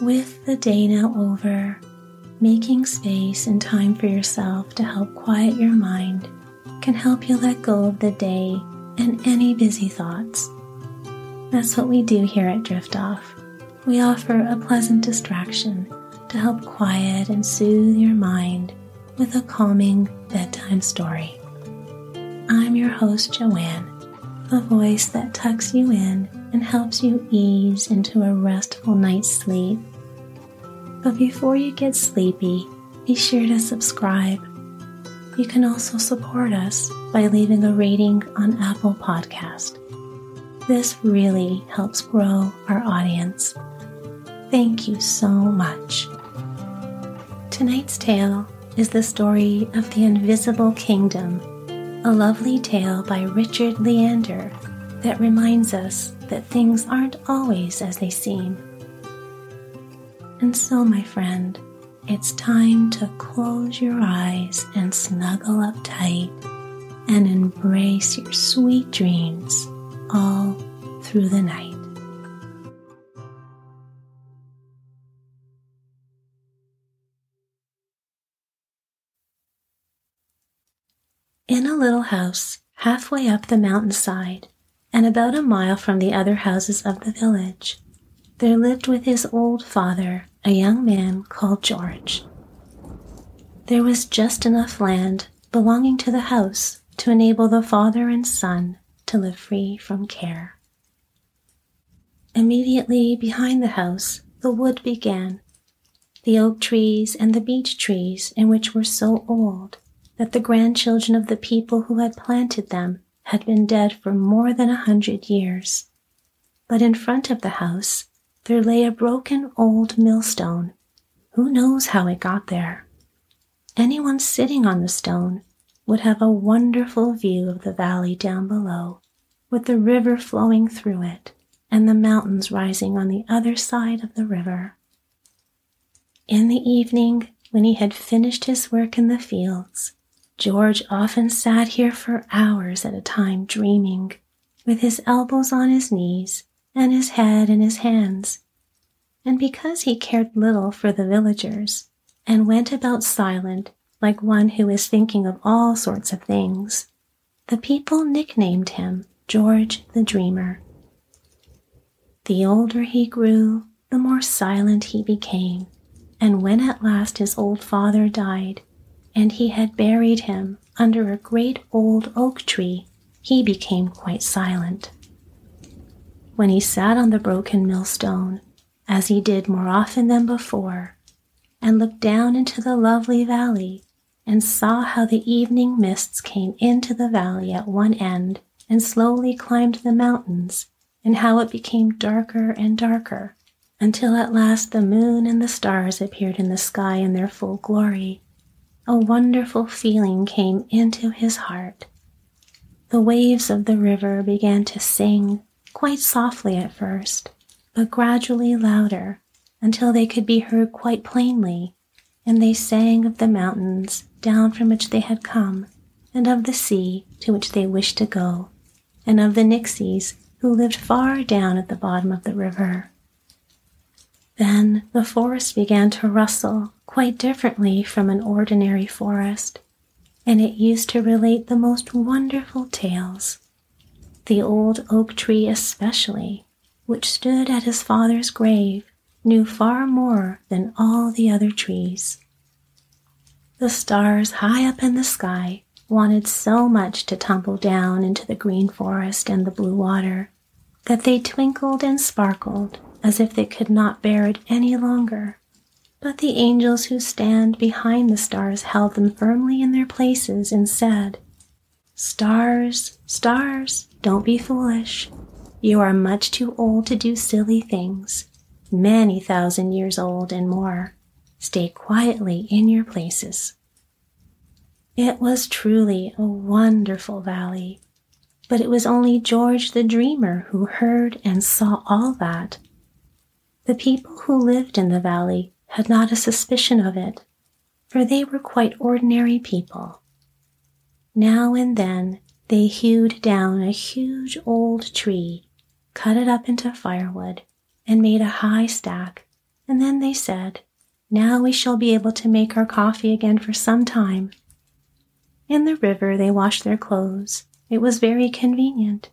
With the day now over, making space and time for yourself to help quiet your mind can help you let go of the day and any busy thoughts. That's what we do here at Drift Off. We offer a pleasant distraction to help quiet and soothe your mind with a calming bedtime story. I'm your host, Joanne, the voice that tucks you in and helps you ease into a restful night's sleep. But before you get sleepy, be sure to subscribe. You can also support us by leaving a rating on Apple Podcast. This really helps grow our audience. Thank you so much. Tonight's tale is the story of the Invisible Kingdom, a lovely tale by Richard Leander that reminds us that things aren't always as they seem. And so, my friend, it's time to close your eyes and snuggle up tight and embrace your sweet dreams all through the night. In a little house halfway up the mountainside and about a mile from the other houses of the village, there lived with his old father a young man called George. There was just enough land belonging to the house to enable the father and son to live free from care. Immediately behind the house, the wood began, the oak trees and the beech trees in which were so old that the grandchildren of the people who had planted them had been dead for more than a hundred years. But in front of the house there lay a broken old millstone. Who knows how it got there? Anyone sitting on the stone would have a wonderful view of the valley down below, with the river flowing through it and the mountains rising on the other side of the river. In the evening, when he had finished his work in the fields, George often sat here for hours at a time dreaming, with his elbows on his knees and his head in his hands. And because he cared little for the villagers and went about silent like one who is thinking of all sorts of things, the people nicknamed him George the Dreamer. The older he grew, the more silent he became, and when at last his old father died, and he had buried him under a great old oak tree, he became quite silent. When he sat on the broken millstone, as he did more often than before, and looked down into the lovely valley, and saw how the evening mists came into the valley at one end and slowly climbed the mountains, and how it became darker and darker, until at last the moon and the stars appeared in the sky in their full glory a wonderful feeling came into his heart. The waves of the river began to sing, quite softly at first, but gradually louder until they could be heard quite plainly, and they sang of the mountains down from which they had come, and of the sea to which they wished to go, and of the Nixies who lived far down at the bottom of the river. Then the forest began to rustle quite differently from an ordinary forest, and it used to relate the most wonderful tales. The old oak tree, especially, which stood at his father's grave, knew far more than all the other trees. The stars high up in the sky wanted so much to tumble down into the green forest and the blue water that they twinkled and sparkled as if they could not bear it any longer. But the angels who stand behind the stars held them firmly in their places and said, Stars, stars, don't be foolish. You are much too old to do silly things, many thousand years old and more. Stay quietly in your places. It was truly a wonderful valley, but it was only George the Dreamer who heard and saw all that the people who lived in the valley had not a suspicion of it, for they were quite ordinary people. Now and then they hewed down a huge old tree, cut it up into firewood, and made a high stack, and then they said, Now we shall be able to make our coffee again for some time. In the river they washed their clothes. It was very convenient.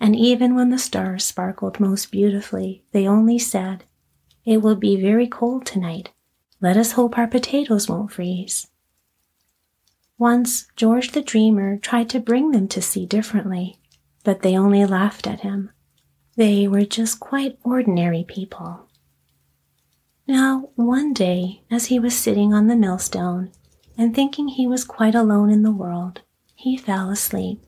And even when the stars sparkled most beautifully, they only said, It will be very cold tonight. Let us hope our potatoes won't freeze. Once George the Dreamer tried to bring them to see differently, but they only laughed at him. They were just quite ordinary people. Now, one day, as he was sitting on the millstone and thinking he was quite alone in the world, he fell asleep.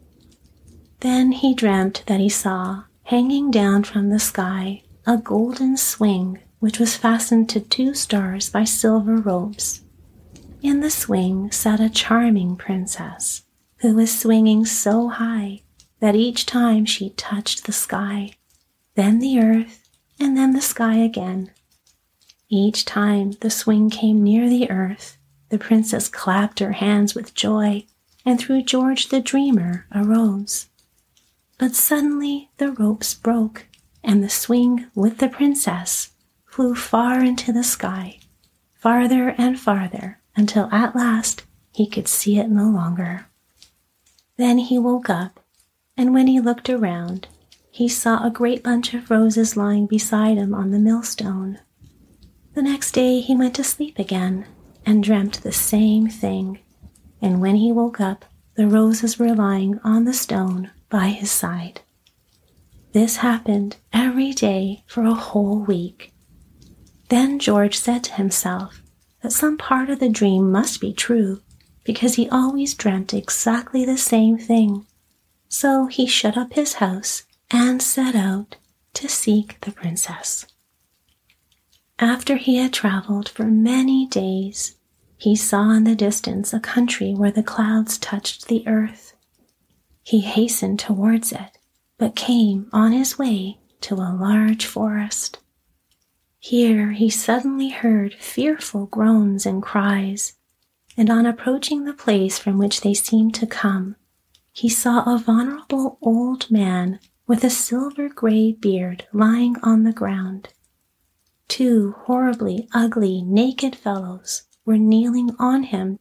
Then he dreamt that he saw, hanging down from the sky, a golden swing which was fastened to two stars by silver ropes. In the swing sat a charming princess who was swinging so high that each time she touched the sky, then the earth, and then the sky again. Each time the swing came near the earth, the princess clapped her hands with joy, and through George the Dreamer arose. But suddenly the ropes broke, and the swing with the princess flew far into the sky, farther and farther, until at last he could see it no longer. Then he woke up, and when he looked around, he saw a great bunch of roses lying beside him on the millstone. The next day he went to sleep again and dreamt the same thing, and when he woke up, the roses were lying on the stone by his side. This happened every day for a whole week. Then George said to himself that some part of the dream must be true because he always dreamt exactly the same thing. So he shut up his house and set out to seek the princess. After he had traveled for many days, he saw in the distance a country where the clouds touched the earth. He hastened towards it, but came on his way to a large forest. Here he suddenly heard fearful groans and cries, and on approaching the place from which they seemed to come, he saw a venerable old man with a silver gray beard lying on the ground. Two horribly ugly, naked fellows were kneeling on him.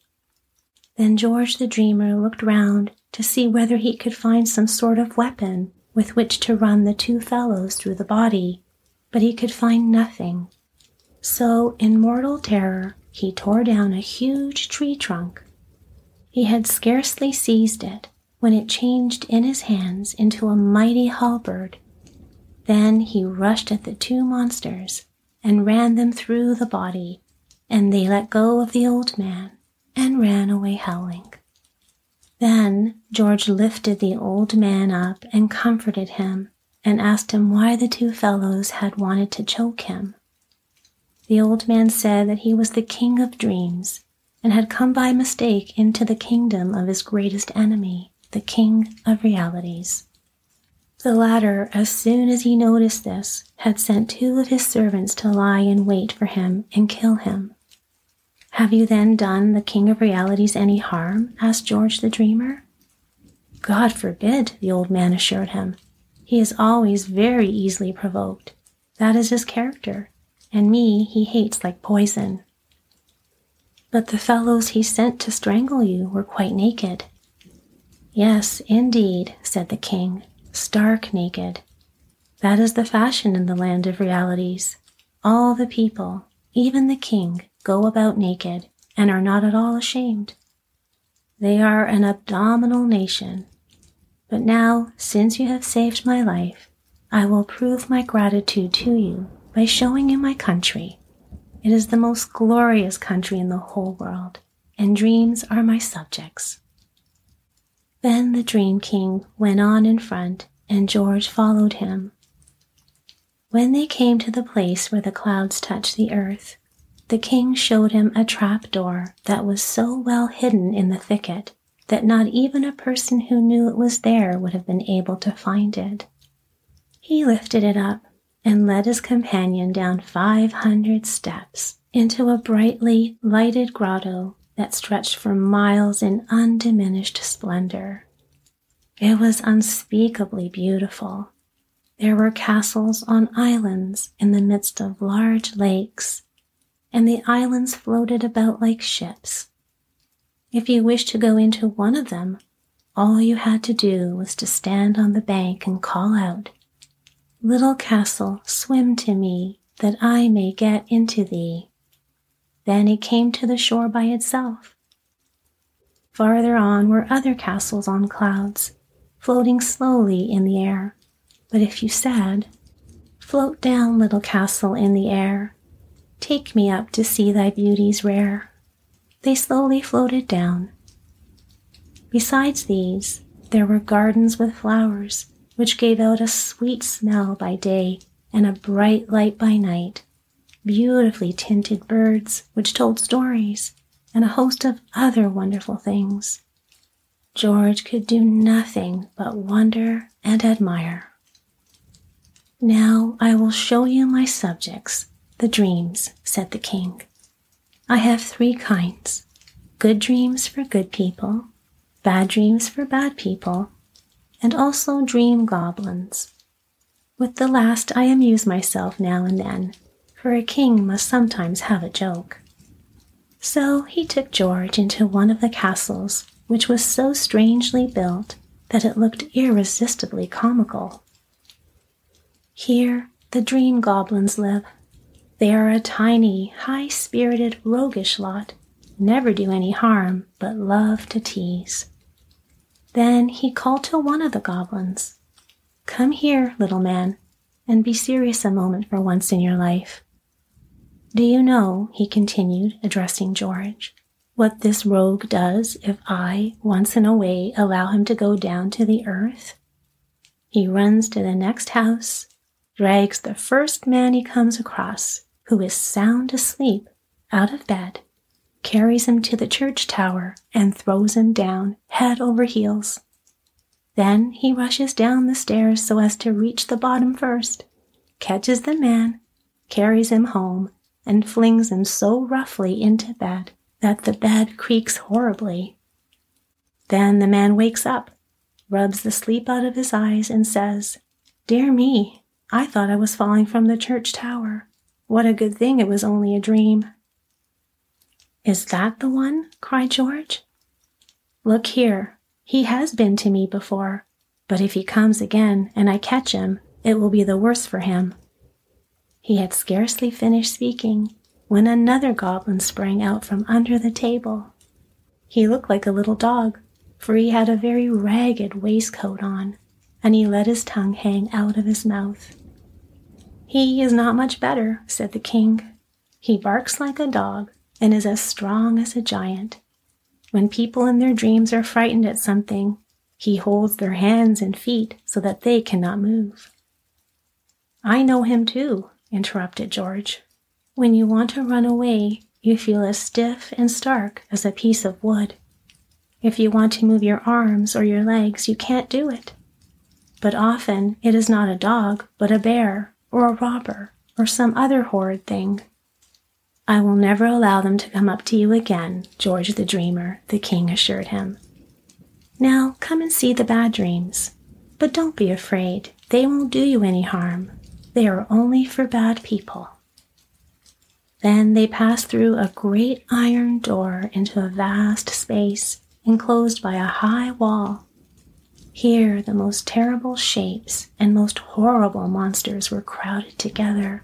Then George the Dreamer looked round to see whether he could find some sort of weapon with which to run the two fellows through the body, but he could find nothing. So, in mortal terror, he tore down a huge tree trunk. He had scarcely seized it when it changed in his hands into a mighty halberd. Then he rushed at the two monsters and ran them through the body, and they let go of the old man and ran away howling. Then George lifted the old man up and comforted him and asked him why the two fellows had wanted to choke him. The old man said that he was the king of dreams and had come by mistake into the kingdom of his greatest enemy, the king of realities. The latter, as soon as he noticed this, had sent two of his servants to lie in wait for him and kill him. Have you then done the King of Realities any harm? asked George the Dreamer. God forbid, the old man assured him. He is always very easily provoked. That is his character, and me he hates like poison. But the fellows he sent to strangle you were quite naked. Yes, indeed, said the king, stark naked. That is the fashion in the land of realities. All the people, even the king, go about naked and are not at all ashamed. They are an abominable nation. But now, since you have saved my life, I will prove my gratitude to you by showing you my country. It is the most glorious country in the whole world, and dreams are my subjects. Then the Dream King went on in front, and George followed him. When they came to the place where the clouds touched the earth, the king showed him a trap door that was so well hidden in the thicket that not even a person who knew it was there would have been able to find it. He lifted it up and led his companion down 500 steps into a brightly lighted grotto that stretched for miles in undiminished splendor. It was unspeakably beautiful. There were castles on islands in the midst of large lakes, and the islands floated about like ships. If you wished to go into one of them, all you had to do was to stand on the bank and call out, Little castle, swim to me, that I may get into thee. Then it came to the shore by itself. Farther on were other castles on clouds, floating slowly in the air. But if you said, Float down, little castle in the air, take me up to see thy beauties rare, they slowly floated down. Besides these, there were gardens with flowers which gave out a sweet smell by day and a bright light by night, beautifully tinted birds which told stories, and a host of other wonderful things. George could do nothing but wonder and admire. Now I will show you my subjects, the dreams, said the king. I have three kinds good dreams for good people, bad dreams for bad people, and also dream goblins. With the last I amuse myself now and then, for a king must sometimes have a joke. So he took George into one of the castles, which was so strangely built that it looked irresistibly comical. Here the dream goblins live. They are a tiny, high spirited, roguish lot, never do any harm, but love to tease. Then he called to one of the goblins. Come here, little man, and be serious a moment for once in your life. Do you know, he continued, addressing George, what this rogue does if I, once in a way, allow him to go down to the earth? He runs to the next house, drags the first man he comes across, who is sound asleep, out of bed, carries him to the church tower, and throws him down head over heels. Then he rushes down the stairs so as to reach the bottom first, catches the man, carries him home, and flings him so roughly into bed that the bed creaks horribly. Then the man wakes up, rubs the sleep out of his eyes, and says, Dear me, I thought I was falling from the church tower. What a good thing it was only a dream. Is that the one? cried George. Look here, he has been to me before, but if he comes again and I catch him, it will be the worse for him. He had scarcely finished speaking when another goblin sprang out from under the table. He looked like a little dog, for he had a very ragged waistcoat on, and he let his tongue hang out of his mouth. He is not much better, said the king. He barks like a dog, and is as strong as a giant. When people in their dreams are frightened at something, he holds their hands and feet so that they cannot move. I know him too, interrupted George. When you want to run away, you feel as stiff and stark as a piece of wood. If you want to move your arms or your legs, you can't do it. But often it is not a dog, but a bear, or a robber, or some other horrid thing. I will never allow them to come up to you again, George the Dreamer, the king assured him. Now come and see the bad dreams. But don't be afraid, they won't do you any harm. They are only for bad people. Then they passed through a great iron door into a vast space enclosed by a high wall. Here the most terrible shapes and most horrible monsters were crowded together.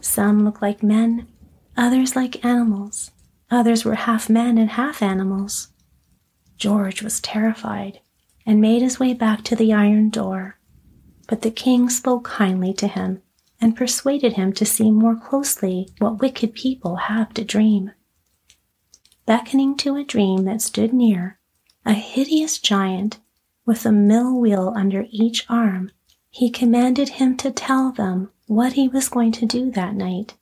Some looked like men, others like animals, others were half men and half animals. George was terrified and made his way back to the iron door, but the king spoke kindly to him and persuaded him to see more closely what wicked people have to dream. Beckoning to a dream that stood near, a hideous giant with a mill wheel under each arm, he commanded him to tell them what he was going to do that night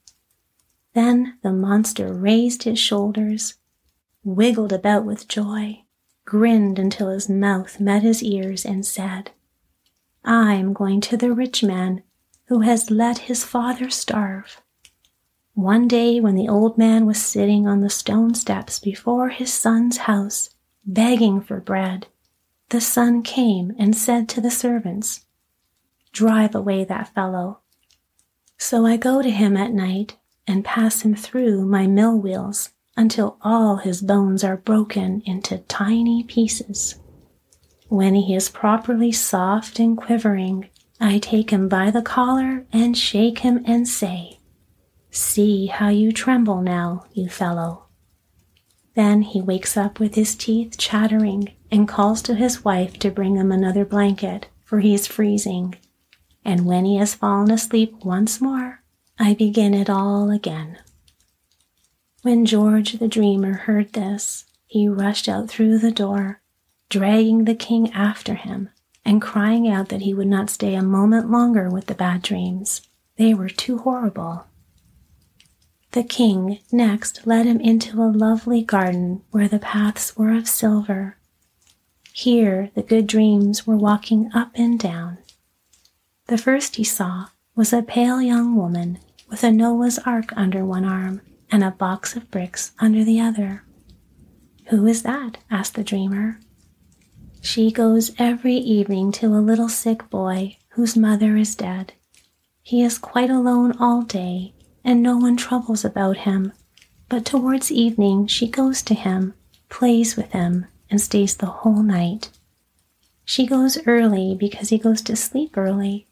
then the monster raised his shoulders, wiggled about with joy, grinned until his mouth met his ears, and said, I am going to the rich man who has let his father starve. One day, when the old man was sitting on the stone steps before his son's house, begging for bread, the son came and said to the servants, drive away that fellow. So I go to him at night and pass him through my mill wheels until all his bones are broken into tiny pieces. When he is properly soft and quivering, I take him by the collar and shake him and say, See how you tremble now, you fellow. Then he wakes up with his teeth chattering and calls to his wife to bring him another blanket, for he is freezing. And when he has fallen asleep once more, I begin it all again. When George the dreamer heard this, he rushed out through the door, dragging the king after him, and crying out that he would not stay a moment longer with the bad dreams. They were too horrible. The king next led him into a lovely garden where the paths were of silver. Here the good dreams were walking up and down. The first he saw was a pale young woman with a Noah's ark under one arm and a box of bricks under the other. Who is that? asked the dreamer. She goes every evening to a little sick boy whose mother is dead. He is quite alone all day, and no one troubles about him. But towards evening she goes to him, plays with him, and stays the whole night. She goes early because he goes to sleep early.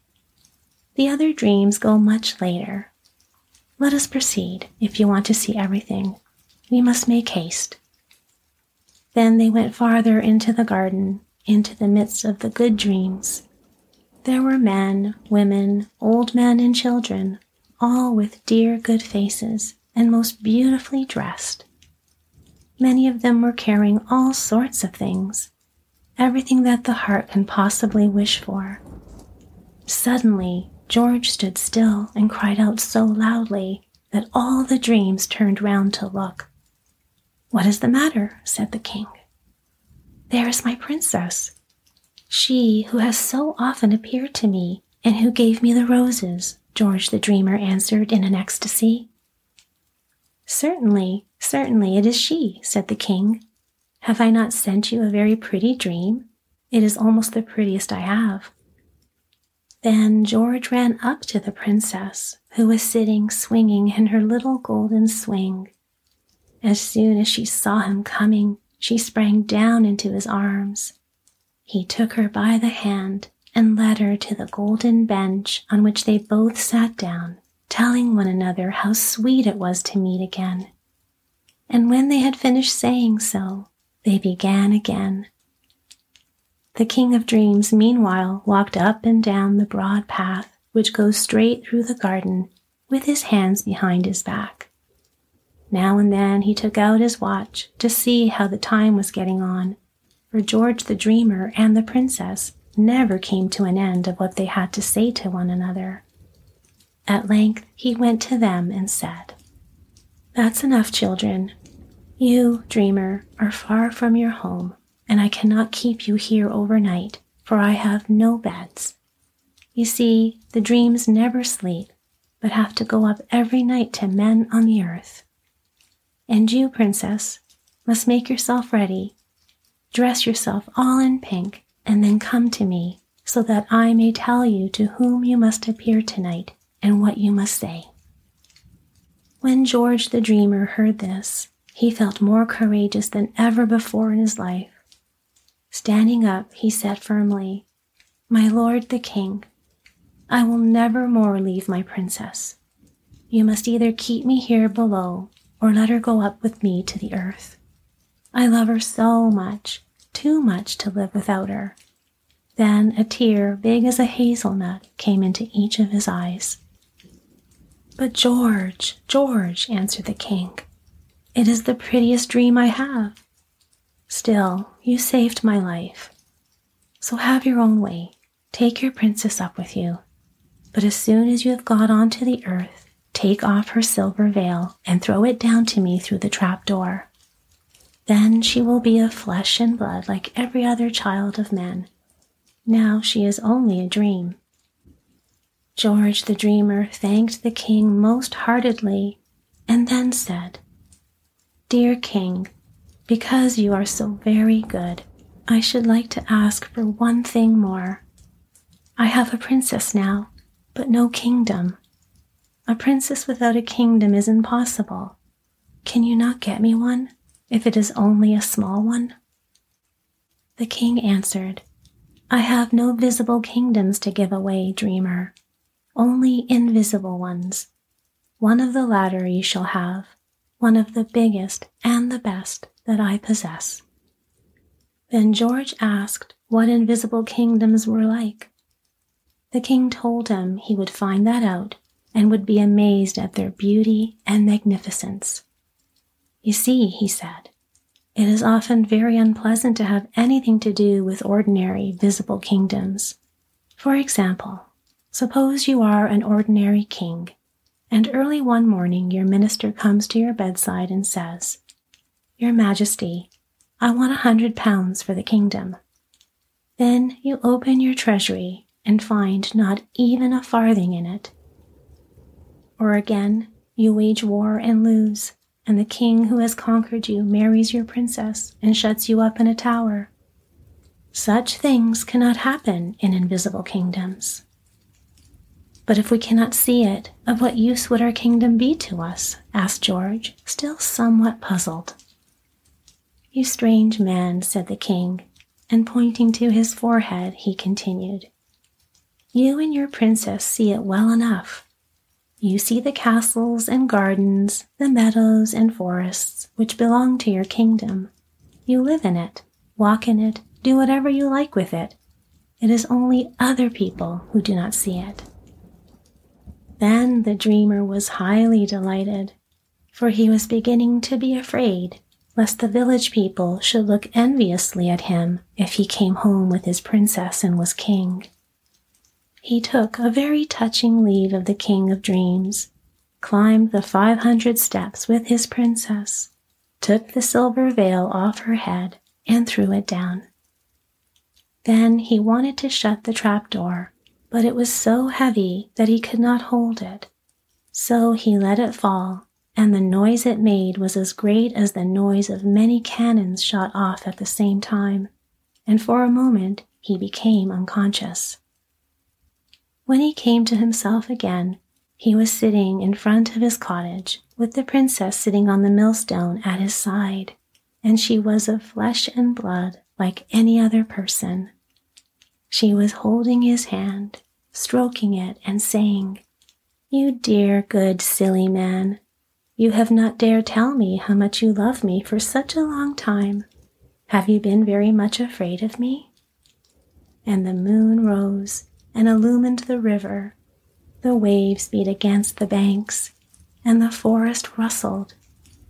The other dreams go much later, let us proceed, if you want to see everything. We must make haste. Then they went farther into the garden, into the midst of the good dreams. There were men, women, old men, and children, all with dear good faces and most beautifully dressed. Many of them were carrying all sorts of things, everything that the heart can possibly wish for. Suddenly, George stood still and cried out so loudly that all the dreams turned round to look. What is the matter? said the king. There is my princess, she who has so often appeared to me and who gave me the roses, George the dreamer answered in an ecstasy. Certainly, certainly it is she, said the king. Have I not sent you a very pretty dream? It is almost the prettiest I have. Then George ran up to the princess, who was sitting swinging in her little golden swing. As soon as she saw him coming, she sprang down into his arms. He took her by the hand and led her to the golden bench on which they both sat down, telling one another how sweet it was to meet again. And when they had finished saying so, they began again. The King of Dreams, meanwhile, walked up and down the broad path which goes straight through the garden with his hands behind his back. Now and then he took out his watch to see how the time was getting on, for George the Dreamer and the Princess never came to an end of what they had to say to one another. At length he went to them and said, That's enough, children. You, dreamer, are far from your home and I cannot keep you here overnight, for I have no beds. You see, the dreams never sleep, but have to go up every night to men on the earth. And you, princess, must make yourself ready, dress yourself all in pink, and then come to me, so that I may tell you to whom you must appear tonight and what you must say. When George the Dreamer heard this, he felt more courageous than ever before in his life. Standing up, he said firmly, My lord the king, I will never more leave my princess. You must either keep me here below or let her go up with me to the earth. I love her so much, too much to live without her. Then a tear big as a hazelnut came into each of his eyes. But George, George, answered the king, it is the prettiest dream I have. Still, you saved my life. So have your own way. Take your princess up with you. But as soon as you have got onto the earth, take off her silver veil and throw it down to me through the trap door. Then she will be of flesh and blood like every other child of men. Now she is only a dream. George the dreamer thanked the king most heartedly and then said, Dear king, because you are so very good, I should like to ask for one thing more. I have a princess now, but no kingdom. A princess without a kingdom is impossible. Can you not get me one, if it is only a small one? The king answered, I have no visible kingdoms to give away, dreamer, only invisible ones. One of the latter you shall have, one of the biggest and the best that I possess. Then George asked what invisible kingdoms were like. The king told him he would find that out and would be amazed at their beauty and magnificence. You see, he said, it is often very unpleasant to have anything to do with ordinary visible kingdoms. For example, suppose you are an ordinary king, and early one morning your minister comes to your bedside and says, Your Majesty, I want a hundred pounds for the kingdom. Then you open your treasury and find not even a farthing in it. Or again, you wage war and lose and the king who has conquered you marries your princess and shuts you up in a tower. Such things cannot happen in invisible kingdoms. But if we cannot see it, of what use would our kingdom be to us? asked George, still somewhat puzzled. You strange man, said the king, and pointing to his forehead, he continued, You and your princess see it well enough you see the castles and gardens, the meadows and forests which belong to your kingdom. You live in it, walk in it, do whatever you like with it. It is only other people who do not see it. Then the dreamer was highly delighted, for he was beginning to be afraid lest the village people should look enviously at him if he came home with his princess and was king he took a very touching leave of the King of Dreams, climbed the five hundred steps with his princess, took the silver veil off her head, and threw it down. Then he wanted to shut the trap door, but it was so heavy that he could not hold it. So he let it fall, and the noise it made was as great as the noise of many cannons shot off at the same time, and for a moment he became unconscious. When he came to himself again, he was sitting in front of his cottage with the princess sitting on the millstone at his side, and she was of flesh and blood like any other person. She was holding his hand, stroking it, and saying, You dear, good, silly man, you have not dared tell me how much you love me for such a long time. Have you been very much afraid of me? And the moon rose and illumined the river. The waves beat against the banks, and the forest rustled,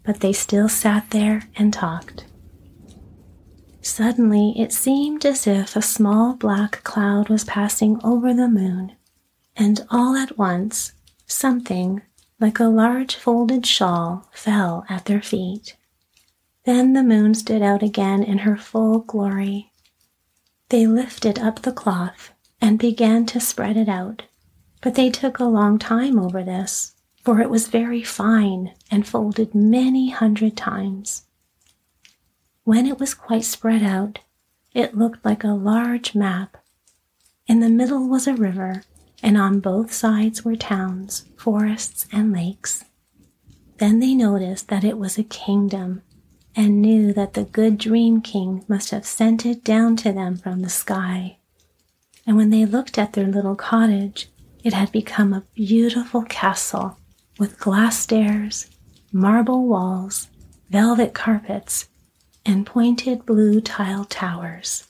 but they still sat there and talked. Suddenly it seemed as if a small black cloud was passing over the moon, and all at once something like a large folded shawl fell at their feet. Then the moon stood out again in her full glory. They lifted up the cloth and began to spread it out. But they took a long time over this, for it was very fine and folded many hundred times. When it was quite spread out, it looked like a large map. In the middle was a river, and on both sides were towns, forests, and lakes. Then they noticed that it was a kingdom, and knew that the good Dream King must have sent it down to them from the sky and when they looked at their little cottage, it had become a beautiful castle with glass stairs, marble walls, velvet carpets, and pointed blue tile towers.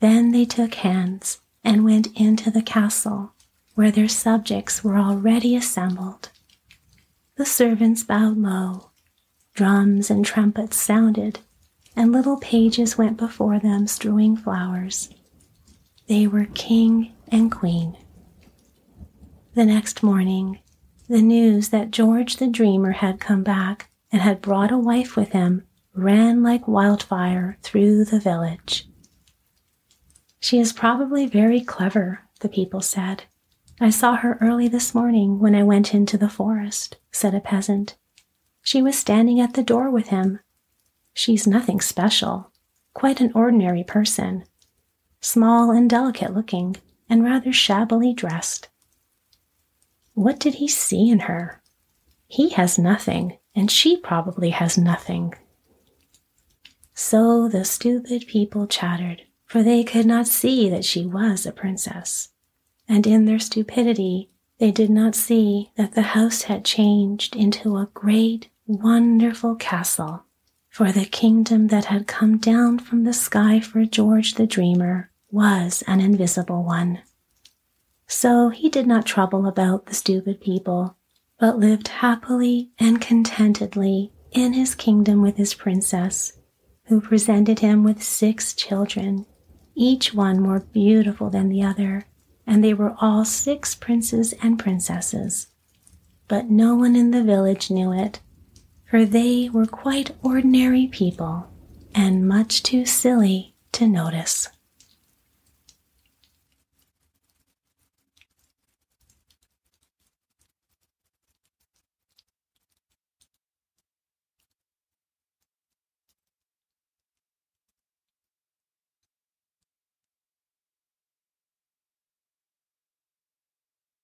Then they took hands and went into the castle, where their subjects were already assembled. The servants bowed low, drums and trumpets sounded, and little pages went before them strewing flowers. They were king and queen. The next morning, the news that George the Dreamer had come back and had brought a wife with him ran like wildfire through the village. She is probably very clever, the people said. I saw her early this morning when I went into the forest, said a peasant. She was standing at the door with him. She's nothing special, quite an ordinary person, small and delicate looking, and rather shabbily dressed. What did he see in her? He has nothing, and she probably has nothing. So the stupid people chattered, for they could not see that she was a princess. And in their stupidity, they did not see that the house had changed into a great, wonderful castle. For the kingdom that had come down from the sky for George the Dreamer was an invisible one. So he did not trouble about the stupid people, but lived happily and contentedly in his kingdom with his princess, who presented him with six children, each one more beautiful than the other, and they were all six princes and princesses. But no one in the village knew it, for they were quite ordinary people and much too silly to notice.